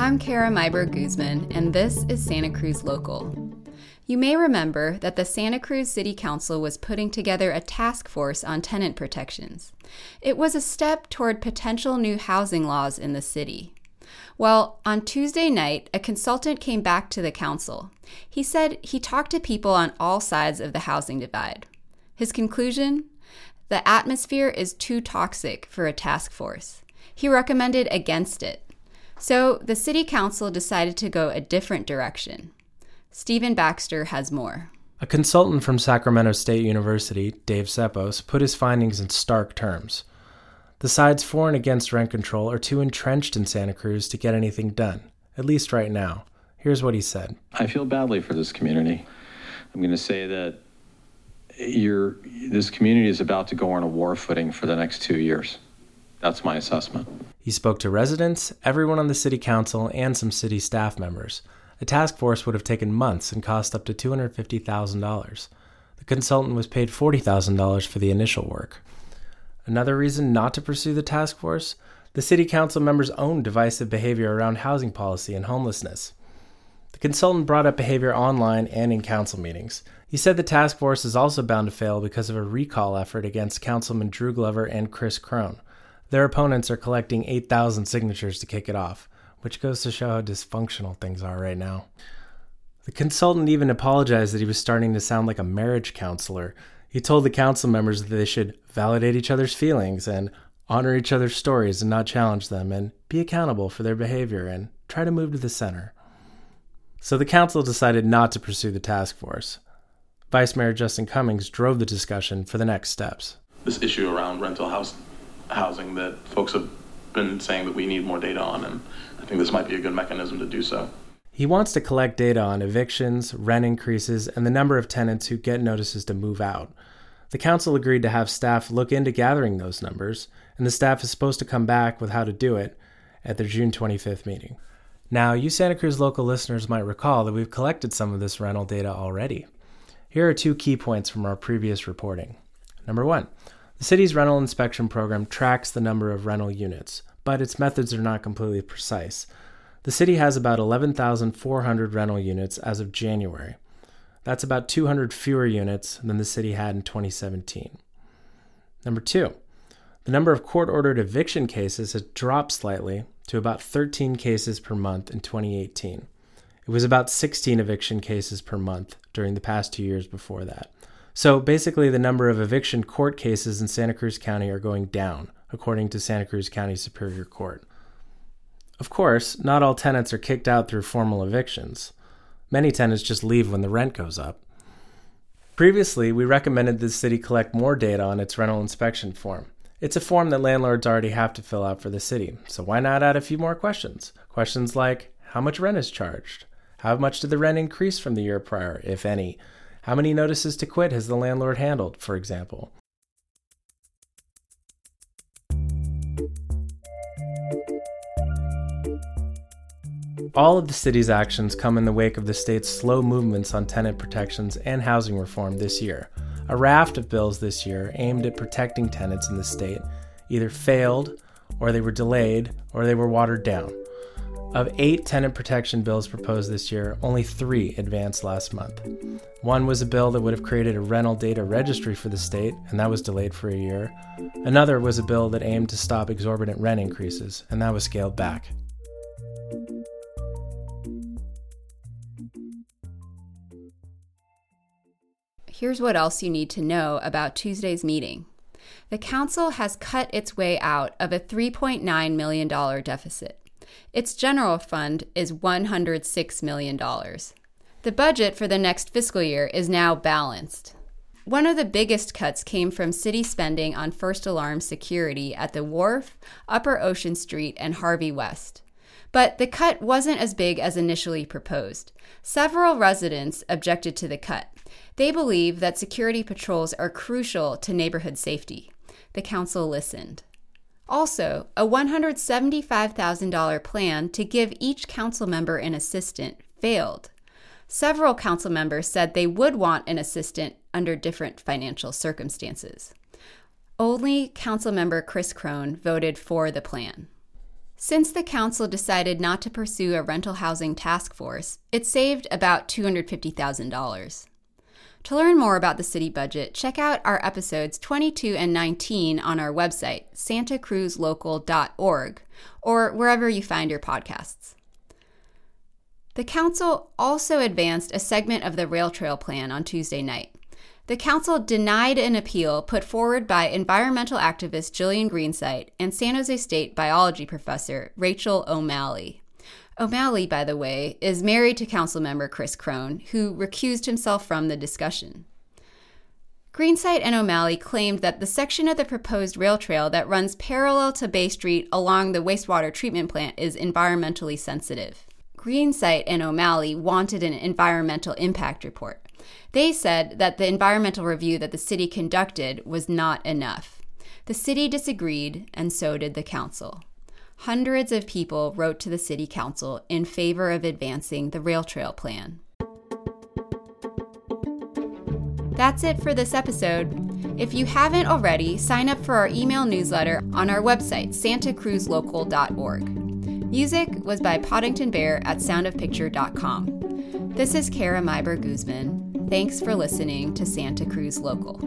I'm Kara Meyberg Guzman, and this is Santa Cruz Local. You may remember that the Santa Cruz City Council was putting together a task force on tenant protections. It was a step toward potential new housing laws in the city. Well, on Tuesday night, a consultant came back to the council. He said he talked to people on all sides of the housing divide. His conclusion? The atmosphere is too toxic for a task force. He recommended against it. So the city council decided to go a different direction. Stephen Baxter has more. A consultant from Sacramento State University, Dave Ceppos, put his findings in stark terms. The sides for and against rent control are too entrenched in Santa Cruz to get anything done, at least right now. Here's what he said I feel badly for this community. I'm going to say that you're, this community is about to go on a war footing for the next two years. That's my assessment. He spoke to residents, everyone on the city council, and some city staff members. A task force would have taken months and cost up to $250,000. The consultant was paid $40,000 for the initial work. Another reason not to pursue the task force? The city council members' own divisive behavior around housing policy and homelessness. The consultant brought up behavior online and in council meetings. He said the task force is also bound to fail because of a recall effort against Councilman Drew Glover and Chris Krohn. Their opponents are collecting 8,000 signatures to kick it off which goes to show how dysfunctional things are right now. The consultant even apologized that he was starting to sound like a marriage counselor. He told the council members that they should validate each other's feelings and honor each other's stories and not challenge them and be accountable for their behavior and try to move to the center. So the council decided not to pursue the task force. Vice Mayor Justin Cummings drove the discussion for the next steps. This issue around rental house housing that folks have been saying that we need more data on, and I think this might be a good mechanism to do so. He wants to collect data on evictions, rent increases, and the number of tenants who get notices to move out. The council agreed to have staff look into gathering those numbers, and the staff is supposed to come back with how to do it at their June 25th meeting. Now, you Santa Cruz local listeners might recall that we've collected some of this rental data already. Here are two key points from our previous reporting. Number one, the city's rental inspection program tracks the number of rental units, but its methods are not completely precise. The city has about 11,400 rental units as of January. That's about 200 fewer units than the city had in 2017. Number two, the number of court ordered eviction cases has dropped slightly to about 13 cases per month in 2018. It was about 16 eviction cases per month during the past two years before that. So basically, the number of eviction court cases in Santa Cruz County are going down, according to Santa Cruz County Superior Court. Of course, not all tenants are kicked out through formal evictions. Many tenants just leave when the rent goes up. Previously, we recommended the city collect more data on its rental inspection form. It's a form that landlords already have to fill out for the city, so why not add a few more questions? Questions like how much rent is charged? How much did the rent increase from the year prior, if any? How many notices to quit has the landlord handled, for example? All of the city's actions come in the wake of the state's slow movements on tenant protections and housing reform this year. A raft of bills this year aimed at protecting tenants in the state either failed, or they were delayed, or they were watered down. Of eight tenant protection bills proposed this year, only three advanced last month. One was a bill that would have created a rental data registry for the state, and that was delayed for a year. Another was a bill that aimed to stop exorbitant rent increases, and that was scaled back. Here's what else you need to know about Tuesday's meeting. The Council has cut its way out of a $3.9 million deficit. Its general fund is $106 million. The budget for the next fiscal year is now balanced. One of the biggest cuts came from city spending on first alarm security at the Wharf, Upper Ocean Street, and Harvey West. But the cut wasn't as big as initially proposed. Several residents objected to the cut. They believe that security patrols are crucial to neighborhood safety. The council listened. Also, a $175,000 plan to give each council member an assistant failed. Several council members said they would want an assistant under different financial circumstances. Only council member Chris Krohn voted for the plan. Since the council decided not to pursue a rental housing task force, it saved about $250,000. To learn more about the city budget, check out our episodes 22 and 19 on our website, santacruzlocal.org, or wherever you find your podcasts. The council also advanced a segment of the rail trail plan on Tuesday night. The council denied an appeal put forward by environmental activist Gillian Greensite and San Jose State biology professor Rachel O'Malley. O'Malley, by the way, is married to councilmember Chris Krohn, who recused himself from the discussion. Greensite and O'Malley claimed that the section of the proposed rail trail that runs parallel to Bay Street along the wastewater treatment plant is environmentally sensitive. Greensite and O'Malley wanted an environmental impact report. They said that the environmental review that the city conducted was not enough. The city disagreed, and so did the council. Hundreds of people wrote to the city council in favor of advancing the rail trail plan. That's it for this episode. If you haven't already, sign up for our email newsletter on our website, santacruzlocal.org. Music was by Poddington Bear at soundofpicture.com. This is Kara Meyberg Guzman. Thanks for listening to Santa Cruz Local.